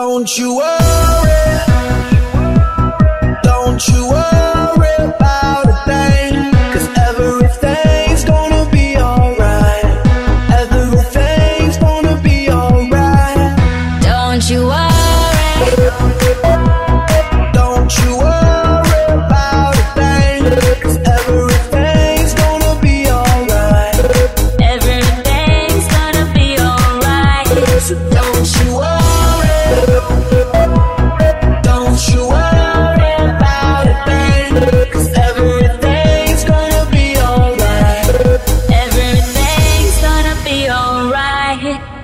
Don't you worry, don't you worry about a everything's gonna be alright. Everything's gonna be alright. Don't you worry, don't you worry about a everything's gonna be alright. Everything's gonna be alright. So don't you worry. faggot.